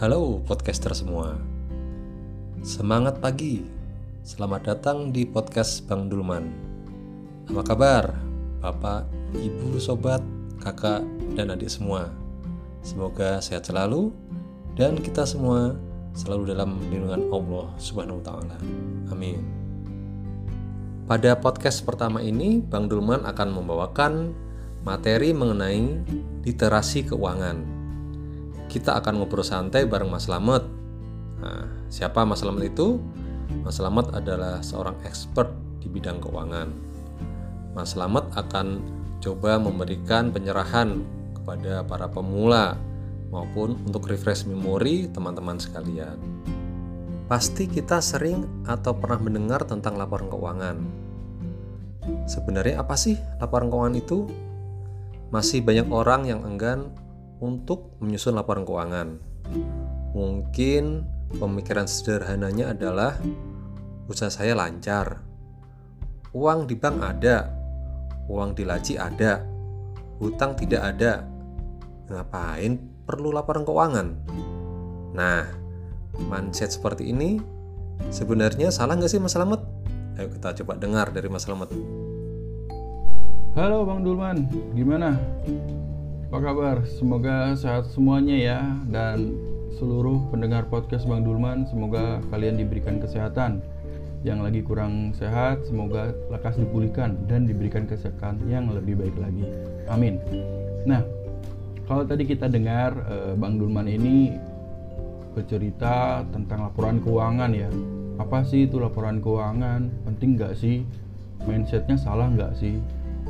Halo podcaster semua. Semangat pagi. Selamat datang di podcast Bang Dulman. Apa kabar? Bapak, Ibu, Sobat, Kakak, dan adik semua. Semoga sehat selalu Dan kita semua selalu dalam lindungan Allah Subhanahu wa. Amin. Pada podcast pertama ini, Bang Dulman akan membawakan materi mengenai literasi keuangan kita akan ngobrol santai bareng Mas Slamet. Nah, siapa Mas Slamet itu? Mas Slamet adalah seorang expert di bidang keuangan. Mas Slamet akan coba memberikan penyerahan kepada para pemula maupun untuk refresh memori teman-teman sekalian. Pasti kita sering atau pernah mendengar tentang laporan keuangan. Sebenarnya apa sih laporan keuangan itu? Masih banyak orang yang enggan untuk menyusun laporan keuangan. Mungkin pemikiran sederhananya adalah usaha saya lancar. Uang di bank ada, uang di laci ada, hutang tidak ada. Ngapain perlu laporan keuangan? Nah, mindset seperti ini sebenarnya salah nggak sih Mas Slamet? Ayo kita coba dengar dari Mas Slamet. Halo Bang Dulman, gimana? Apa kabar? Semoga sehat semuanya ya dan seluruh pendengar podcast Bang Dulman semoga kalian diberikan kesehatan. Yang lagi kurang sehat semoga lekas dipulihkan dan diberikan kesehatan yang lebih baik lagi. Amin. Nah, kalau tadi kita dengar eh, Bang Dulman ini bercerita tentang laporan keuangan ya. Apa sih itu laporan keuangan? Penting nggak sih? Mindsetnya salah nggak sih?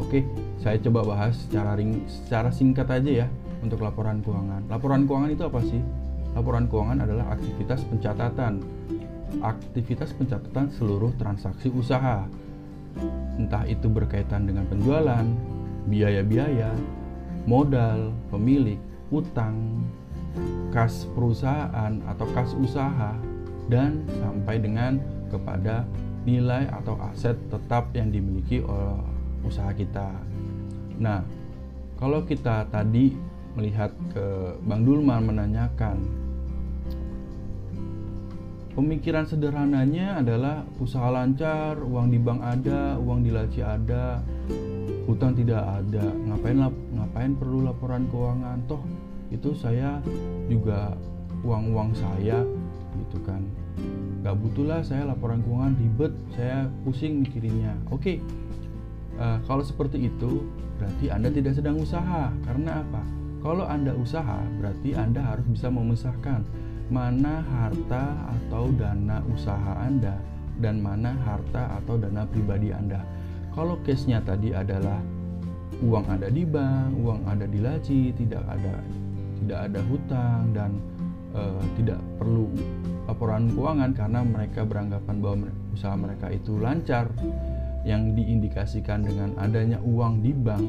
Oke, saya coba bahas secara ring, secara singkat aja ya untuk laporan keuangan. Laporan keuangan itu apa sih? Laporan keuangan adalah aktivitas pencatatan. Aktivitas pencatatan seluruh transaksi usaha. Entah itu berkaitan dengan penjualan, biaya-biaya, modal, pemilik, utang, kas perusahaan atau kas usaha dan sampai dengan kepada nilai atau aset tetap yang dimiliki oleh usaha kita. Nah, kalau kita tadi melihat ke Bang Dulman menanyakan pemikiran sederhananya adalah usaha lancar, uang di bank ada, uang di laci ada, hutang tidak ada. Ngapain lap, ngapain perlu laporan keuangan? Toh itu saya juga uang-uang saya gitu kan. Gak butuhlah saya laporan keuangan ribet, saya pusing mikirinnya. Oke, Uh, kalau seperti itu, berarti Anda tidak sedang usaha. Karena apa? Kalau Anda usaha, berarti Anda harus bisa memisahkan mana harta atau dana usaha Anda dan mana harta atau dana pribadi Anda. Kalau case-nya tadi adalah uang ada di bank, uang ada di laci, tidak ada tidak ada hutang dan uh, tidak perlu laporan keuangan karena mereka beranggapan bahwa usaha mereka itu lancar yang diindikasikan dengan adanya uang di bank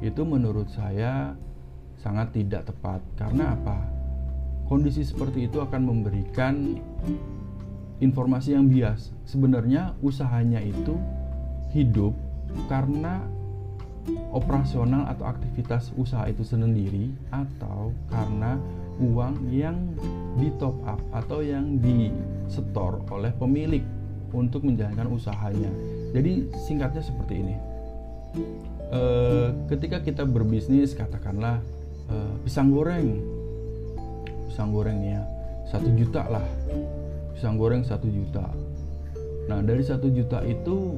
itu menurut saya sangat tidak tepat. Karena apa? Kondisi seperti itu akan memberikan informasi yang bias. Sebenarnya usahanya itu hidup karena operasional atau aktivitas usaha itu sendiri atau karena uang yang di top up atau yang di setor oleh pemilik untuk menjalankan usahanya. Jadi singkatnya seperti ini. E, ketika kita berbisnis, katakanlah e, pisang goreng, pisang gorengnya satu juta lah, pisang goreng satu juta. Nah dari satu juta itu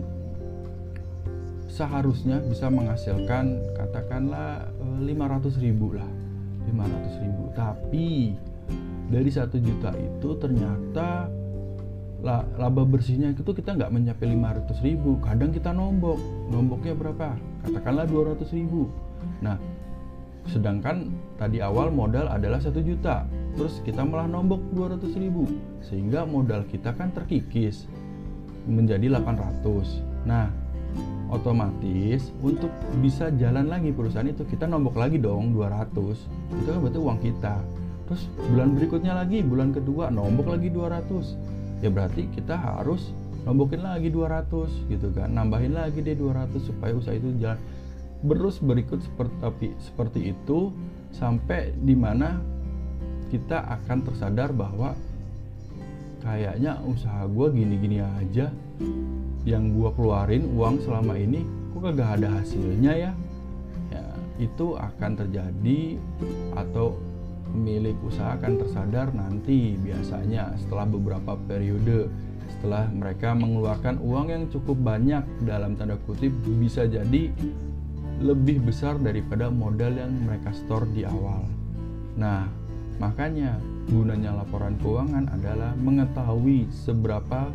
seharusnya bisa menghasilkan katakanlah 500 e, ribu lah 500 ribu tapi dari satu juta itu ternyata laba bersihnya itu kita nggak mencapai 500 ribu. Kadang kita nombok. Nomboknya berapa? Katakanlah 200 ribu. Nah sedangkan tadi awal modal adalah satu juta. Terus kita malah nombok 200 ribu. Sehingga modal kita kan terkikis menjadi 800 nah otomatis untuk bisa jalan lagi perusahaan itu kita nombok lagi dong 200 itu kan berarti uang kita. Terus bulan berikutnya lagi bulan kedua nombok lagi 200 ya berarti kita harus nombokin lagi 200 gitu kan. Nambahin lagi deh 200 supaya usaha itu jalan. Berus berikut seperti seperti itu sampai di mana kita akan tersadar bahwa kayaknya usaha gue gini-gini aja. Yang gue keluarin uang selama ini kok kagak ada hasilnya ya? Ya itu akan terjadi atau pemilik usaha akan tersadar nanti biasanya setelah beberapa periode setelah mereka mengeluarkan uang yang cukup banyak dalam tanda kutip bisa jadi lebih besar daripada modal yang mereka store di awal. Nah, makanya gunanya laporan keuangan adalah mengetahui seberapa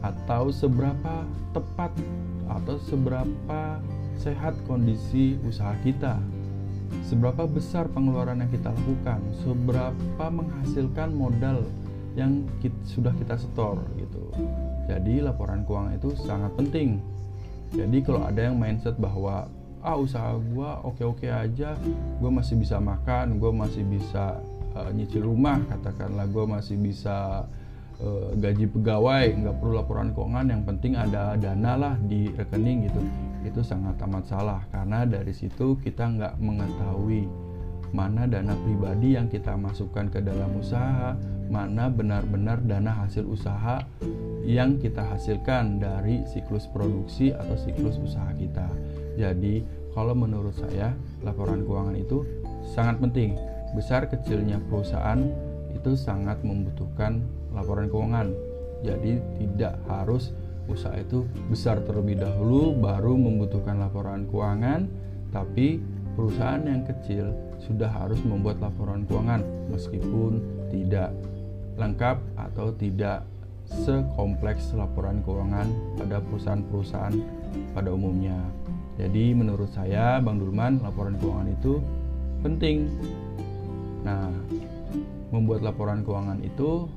atau seberapa tepat atau seberapa sehat kondisi usaha kita seberapa besar pengeluaran yang kita lakukan, seberapa menghasilkan modal yang kita, sudah kita setor gitu. Jadi laporan keuangan itu sangat penting. Jadi kalau ada yang mindset bahwa ah usaha gue oke-oke aja, gue masih bisa makan, gue masih bisa uh, nyicil rumah, katakanlah gue masih bisa uh, gaji pegawai, nggak perlu laporan keuangan, yang penting ada dana lah di rekening gitu itu sangat amat salah karena dari situ kita nggak mengetahui mana dana pribadi yang kita masukkan ke dalam usaha, mana benar-benar dana hasil usaha yang kita hasilkan dari siklus produksi atau siklus usaha kita. Jadi, kalau menurut saya, laporan keuangan itu sangat penting. Besar kecilnya perusahaan itu sangat membutuhkan laporan keuangan. Jadi, tidak harus usaha itu besar terlebih dahulu baru membutuhkan laporan keuangan tapi perusahaan yang kecil sudah harus membuat laporan keuangan meskipun tidak lengkap atau tidak sekompleks laporan keuangan pada perusahaan-perusahaan pada umumnya. Jadi menurut saya Bang Dulman laporan keuangan itu penting. Nah, membuat laporan keuangan itu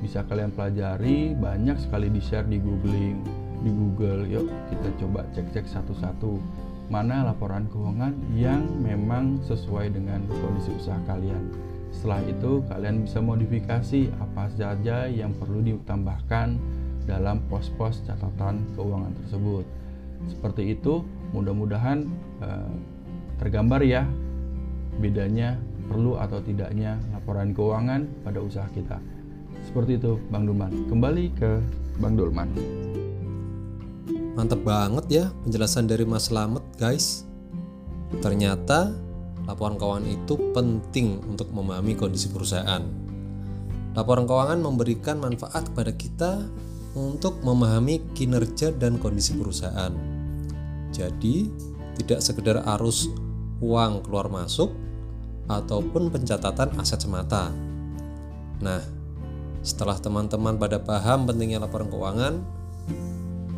bisa kalian pelajari banyak sekali di share di googling di Google. Yuk kita coba cek-cek satu-satu. Mana laporan keuangan yang memang sesuai dengan kondisi usaha kalian? Setelah itu kalian bisa modifikasi apa saja yang perlu ditambahkan dalam pos-pos catatan keuangan tersebut. Seperti itu mudah-mudahan eh, tergambar ya bedanya perlu atau tidaknya laporan keuangan pada usaha kita. Seperti itu Bang Dulman. Kembali ke Bang Dulman. Mantap banget ya penjelasan dari Mas Slamet guys. Ternyata laporan keuangan itu penting untuk memahami kondisi perusahaan. Laporan keuangan memberikan manfaat kepada kita untuk memahami kinerja dan kondisi perusahaan. Jadi, tidak sekedar arus uang keluar masuk ataupun pencatatan aset semata. Nah, setelah teman-teman pada paham pentingnya laporan keuangan,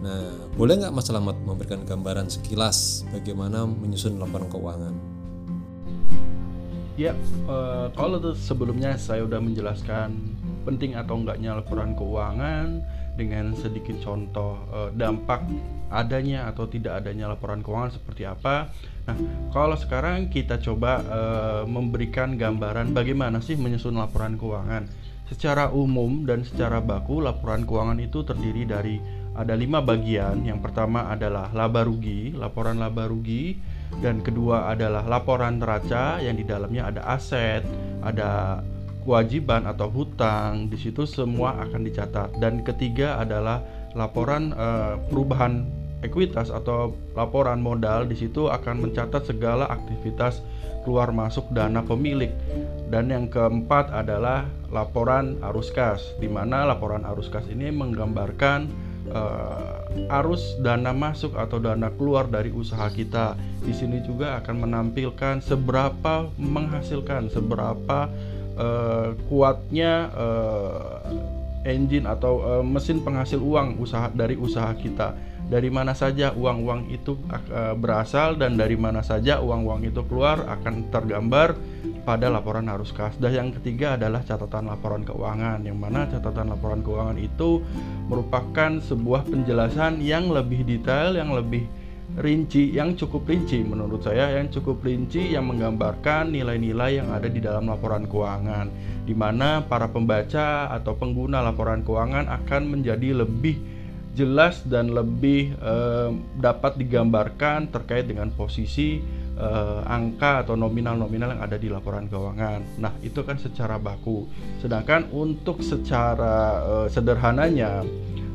nah boleh nggak Mas Selamat memberikan gambaran sekilas bagaimana menyusun laporan keuangan? Ya, uh, kalau sebelumnya saya udah menjelaskan penting atau enggaknya laporan keuangan dengan sedikit contoh uh, dampak adanya atau tidak adanya laporan keuangan seperti apa. Nah, kalau sekarang kita coba uh, memberikan gambaran bagaimana sih menyusun laporan keuangan. Secara umum dan secara baku, laporan keuangan itu terdiri dari ada lima bagian. Yang pertama adalah laba rugi, laporan laba rugi, dan kedua adalah laporan neraca yang di dalamnya ada aset, ada kewajiban atau hutang. Di situ semua akan dicatat. Dan ketiga adalah laporan uh, perubahan ekuitas atau laporan modal. Di situ akan mencatat segala aktivitas keluar masuk dana pemilik. Dan yang keempat adalah laporan arus kas, di mana laporan arus kas ini menggambarkan uh, arus dana masuk atau dana keluar dari usaha kita. Di sini juga akan menampilkan seberapa menghasilkan, seberapa uh, kuatnya uh, engine atau uh, mesin penghasil uang usaha dari usaha kita dari mana saja uang-uang itu uh, berasal dan dari mana saja uang-uang itu keluar akan tergambar pada laporan arus kas. Dan yang ketiga adalah catatan laporan keuangan, yang mana catatan laporan keuangan itu merupakan sebuah penjelasan yang lebih detail, yang lebih rinci, yang cukup rinci menurut saya, yang cukup rinci yang menggambarkan nilai-nilai yang ada di dalam laporan keuangan, di mana para pembaca atau pengguna laporan keuangan akan menjadi lebih jelas dan lebih eh, dapat digambarkan terkait dengan posisi uh, angka atau nominal-nominal yang ada di laporan keuangan. Nah, itu kan secara baku. Sedangkan untuk secara uh, sederhananya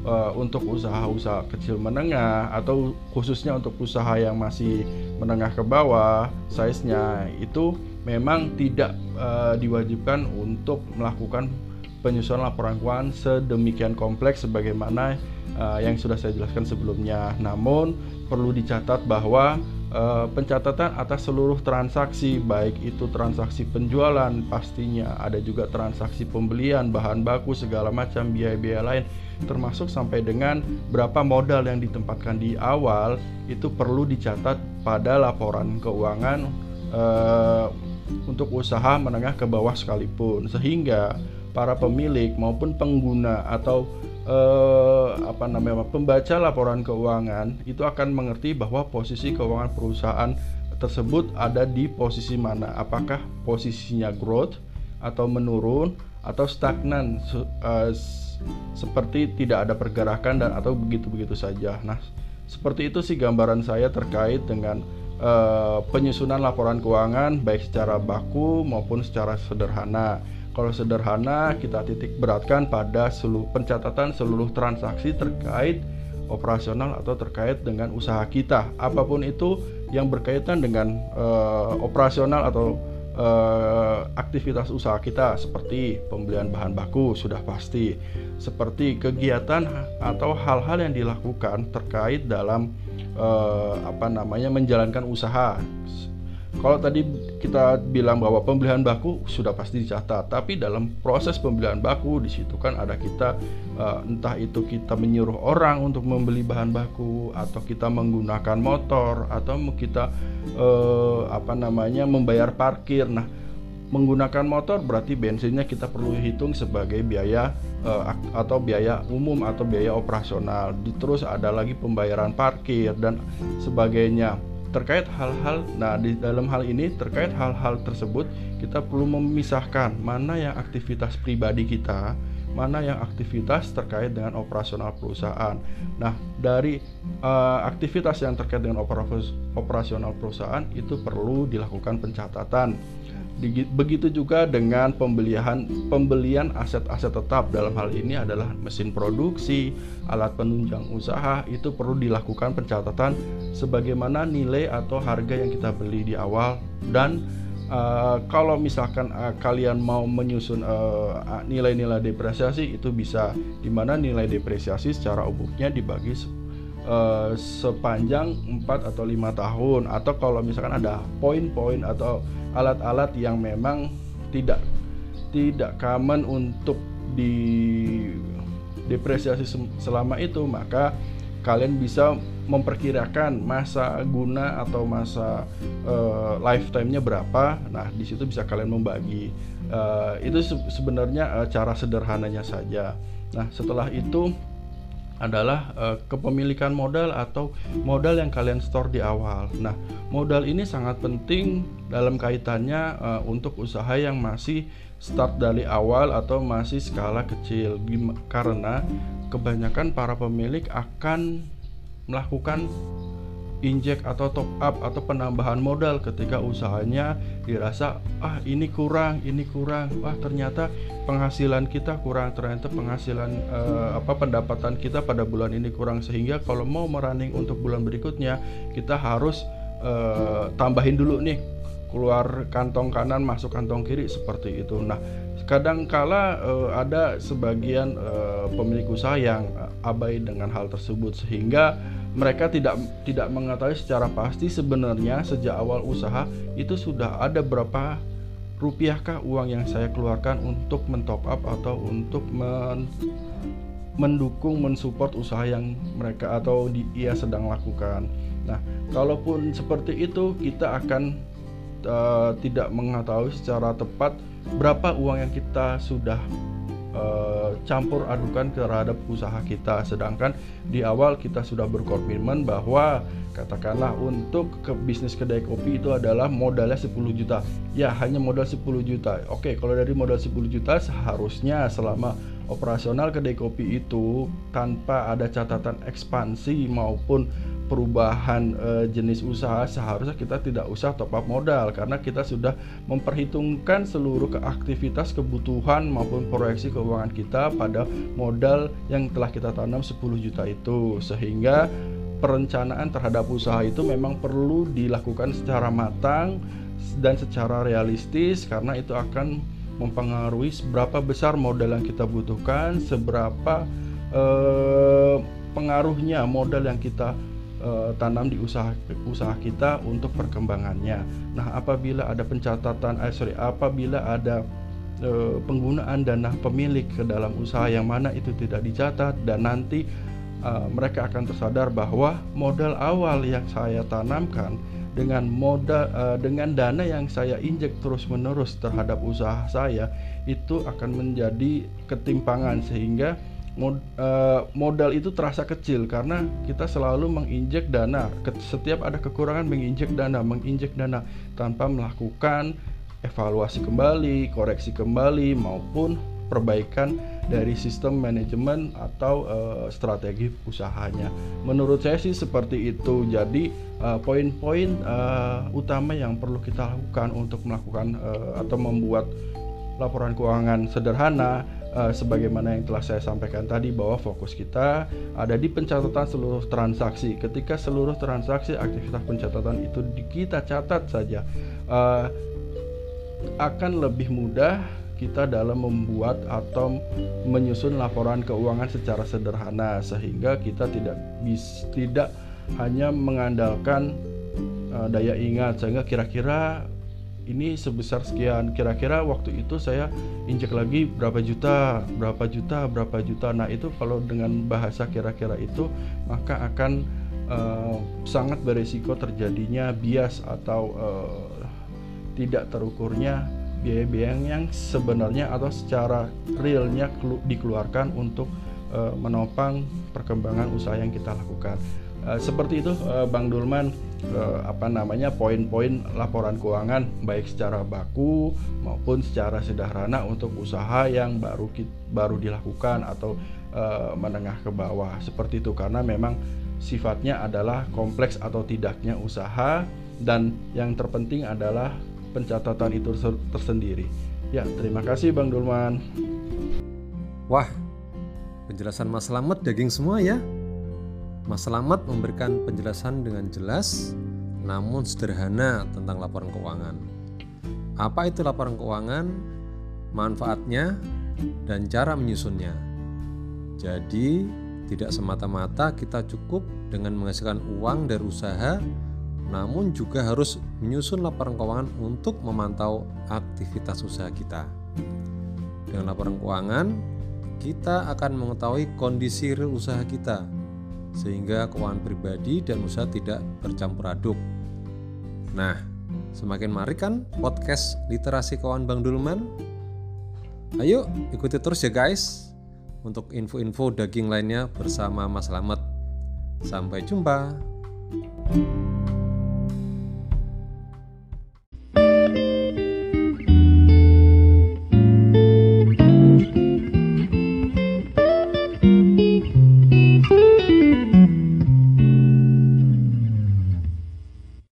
uh, untuk usaha-usaha kecil menengah atau khususnya untuk usaha yang masih menengah ke bawah, size-nya itu memang tidak uh, diwajibkan untuk melakukan penyusunan laporan keuangan sedemikian kompleks sebagaimana uh, yang sudah saya jelaskan sebelumnya. Namun perlu dicatat bahwa uh, pencatatan atas seluruh transaksi baik itu transaksi penjualan pastinya ada juga transaksi pembelian bahan baku segala macam biaya-biaya lain termasuk sampai dengan berapa modal yang ditempatkan di awal itu perlu dicatat pada laporan keuangan uh, untuk usaha menengah ke bawah sekalipun sehingga para pemilik maupun pengguna atau eh, apa namanya pembaca laporan keuangan itu akan mengerti bahwa posisi keuangan perusahaan tersebut ada di posisi mana apakah posisinya growth atau menurun atau stagnan uh, seperti tidak ada pergerakan dan atau begitu-begitu saja. Nah, seperti itu sih gambaran saya terkait dengan uh, penyusunan laporan keuangan baik secara baku maupun secara sederhana. Kalau sederhana kita titik beratkan pada seluruh pencatatan seluruh transaksi terkait operasional atau terkait dengan usaha kita. Apa pun itu yang berkaitan dengan uh, operasional atau uh, aktivitas usaha kita seperti pembelian bahan baku sudah pasti, seperti kegiatan atau hal-hal yang dilakukan terkait dalam uh, apa namanya menjalankan usaha kalau tadi kita bilang bahwa pembelian baku sudah pasti dicatat, tapi dalam proses pembelian baku di situ kan ada kita uh, entah itu kita menyuruh orang untuk membeli bahan baku atau kita menggunakan motor atau kita uh, apa namanya membayar parkir. Nah, menggunakan motor berarti bensinnya kita perlu hitung sebagai biaya uh, atau biaya umum atau biaya operasional. Terus ada lagi pembayaran parkir dan sebagainya terkait hal-hal nah di dalam hal ini terkait hal-hal tersebut kita perlu memisahkan mana yang aktivitas pribadi kita mana yang aktivitas terkait dengan operasional perusahaan. Nah, dari uh, aktivitas yang terkait dengan operasional perusahaan itu perlu dilakukan pencatatan Begitu juga dengan pembelian pembelian aset-aset tetap. Dalam hal ini adalah mesin produksi, alat penunjang usaha itu perlu dilakukan pencatatan sebagaimana nilai atau harga yang kita beli di awal. Dan uh, kalau misalkan uh, kalian mau menyusun uh, nilai-nilai depresiasi itu bisa. Di mana nilai depresiasi secara umumnya dibagi Uh, sepanjang 4 atau lima tahun atau kalau misalkan ada poin-poin atau alat-alat yang memang tidak tidak common untuk di depresiasi selama itu maka kalian bisa memperkirakan masa guna atau masa uh, lifetime-nya berapa. Nah, di situ bisa kalian membagi. Uh, itu se sebenarnya uh, cara sederhananya saja. Nah, setelah itu adalah uh, kepemilikan modal atau modal yang kalian store di awal. Nah, modal ini sangat penting dalam kaitannya uh, untuk usaha yang masih start dari awal atau masih skala kecil karena kebanyakan para pemilik akan melakukan injek atau top up atau penambahan modal ketika usahanya dirasa ah ini kurang ini kurang. Wah ternyata penghasilan kita kurang ternyata penghasilan uh, apa pendapatan kita pada bulan ini kurang. Sehingga kalau mau merunning untuk bulan berikutnya kita harus uh, tambahin dulu nih keluar kantong kanan masuk kantong kiri seperti itu. Nah, kadangkala uh, ada sebagian uh, pemilik usaha yang abai dengan hal tersebut. Sehingga mereka tidak tidak mengetahui secara pasti sebenarnya sejak awal usaha itu sudah ada berapa rupiahkah uang yang saya keluarkan untuk mentop up atau untuk men, mendukung mensupport usaha yang mereka atau di, ia sedang lakukan. Nah, kalaupun seperti itu kita akan uh, tidak mengetahui secara tepat berapa uang yang kita sudah uh, campur adukan terhadap usaha kita. Sedangkan di awal kita sudah berkomitmen bahwa katakanlah untuk ke bisnis kedai kopi itu adalah modalnya 10 juta. Ya hanya modal 10 juta. Oke kalau dari modal 10 juta seharusnya selama operasional kedai kopi itu tanpa ada catatan ekspansi maupun perubahan uh, jenis usaha seharusnya kita tidak usah top up modal. Karena kita sudah memperhitungkan seluruh keaktivitas kebutuhan maupun proyeksi keuangan kita pada modal yang telah kita tanam 10 juta itu. Sehingga perencanaan terhadap usaha itu memang perlu dilakukan secara matang dan secara realistis karena itu akan mempengaruhi seberapa besar modal yang kita butuhkan, seberapa eh, pengaruhnya modal yang kita uh, tanam di usaha usaha kita untuk perkembangannya. Nah, apabila ada pencatatan, eh, sorry, apabila ada uh, penggunaan dana pemilik ke dalam usaha yang mana itu tidak dicatat dan nanti uh, mereka akan tersadar bahwa modal awal yang saya tanamkan dengan modal dengan dana yang saya injek terus-menerus terhadap usaha saya itu akan menjadi ketimpangan sehingga mod, uh, modal itu terasa kecil karena kita selalu menginjek dana. Setiap ada kekurangan menginjek dana, menginjek dana tanpa melakukan evaluasi kembali, koreksi kembali maupun perbaikan dari sistem manajemen atau uh, strategi usahanya. Menurut saya sih seperti itu. Jadi uh, poin-poin uh, utama yang perlu kita lakukan untuk melakukan uh, atau membuat laporan keuangan sederhana uh, sebagaimana yang telah saya sampaikan tadi bahwa fokus kita ada di pencatatan seluruh transaksi. Ketika seluruh transaksi aktivitas pencatatan itu kita catat saja uh, akan lebih mudah kita dalam membuat atau menyusun laporan keuangan secara sederhana sehingga kita tidak bis tidak hanya mengandalkan uh, daya ingat sehingga kira-kira ini sebesar sekian. Kira-kira waktu itu saya injek lagi berapa juta berapa juta berapa juta. Nah itu kalau dengan bahasa kira-kira itu maka akan uh, sangat beresiko terjadinya bias atau uh, tidak terukurnya biaya-biaya yang sebenarnya atau secara realnya dikeluarkan untuk uh, menopang perkembangan usaha yang kita lakukan. Uh, seperti itu uh, Bang Dulman apa namanya poin-poin laporan keuangan baik secara baku maupun secara sederhana untuk usaha yang baru baru dilakukan atau uh, menengah ke bawah seperti itu karena memang sifatnya adalah kompleks atau tidaknya usaha dan yang terpenting adalah pencatatan itu tersendiri. Ya, terima kasih Bang Dulman. Wah, penjelasan Mas Slamet daging semua ya. Mas Slamet memberikan penjelasan dengan jelas namun sederhana tentang laporan keuangan. Apa itu laporan keuangan, manfaatnya, dan cara menyusunnya. Jadi, tidak semata-mata kita cukup dengan menghasilkan uang dari usaha, namun juga harus menyusun laporan keuangan untuk memantau aktivitas usaha kita. Dengan laporan keuangan, kita akan mengetahui kondisi real usaha kita, sehingga keuangan pribadi dan usaha tidak bercampur aduk. Nah, semakin mari kan podcast literasi keuangan Bang Dulman. Ayo ikuti terus ya guys untuk info-info daging lainnya bersama Mas Lamet. Sampai jumpa. thank you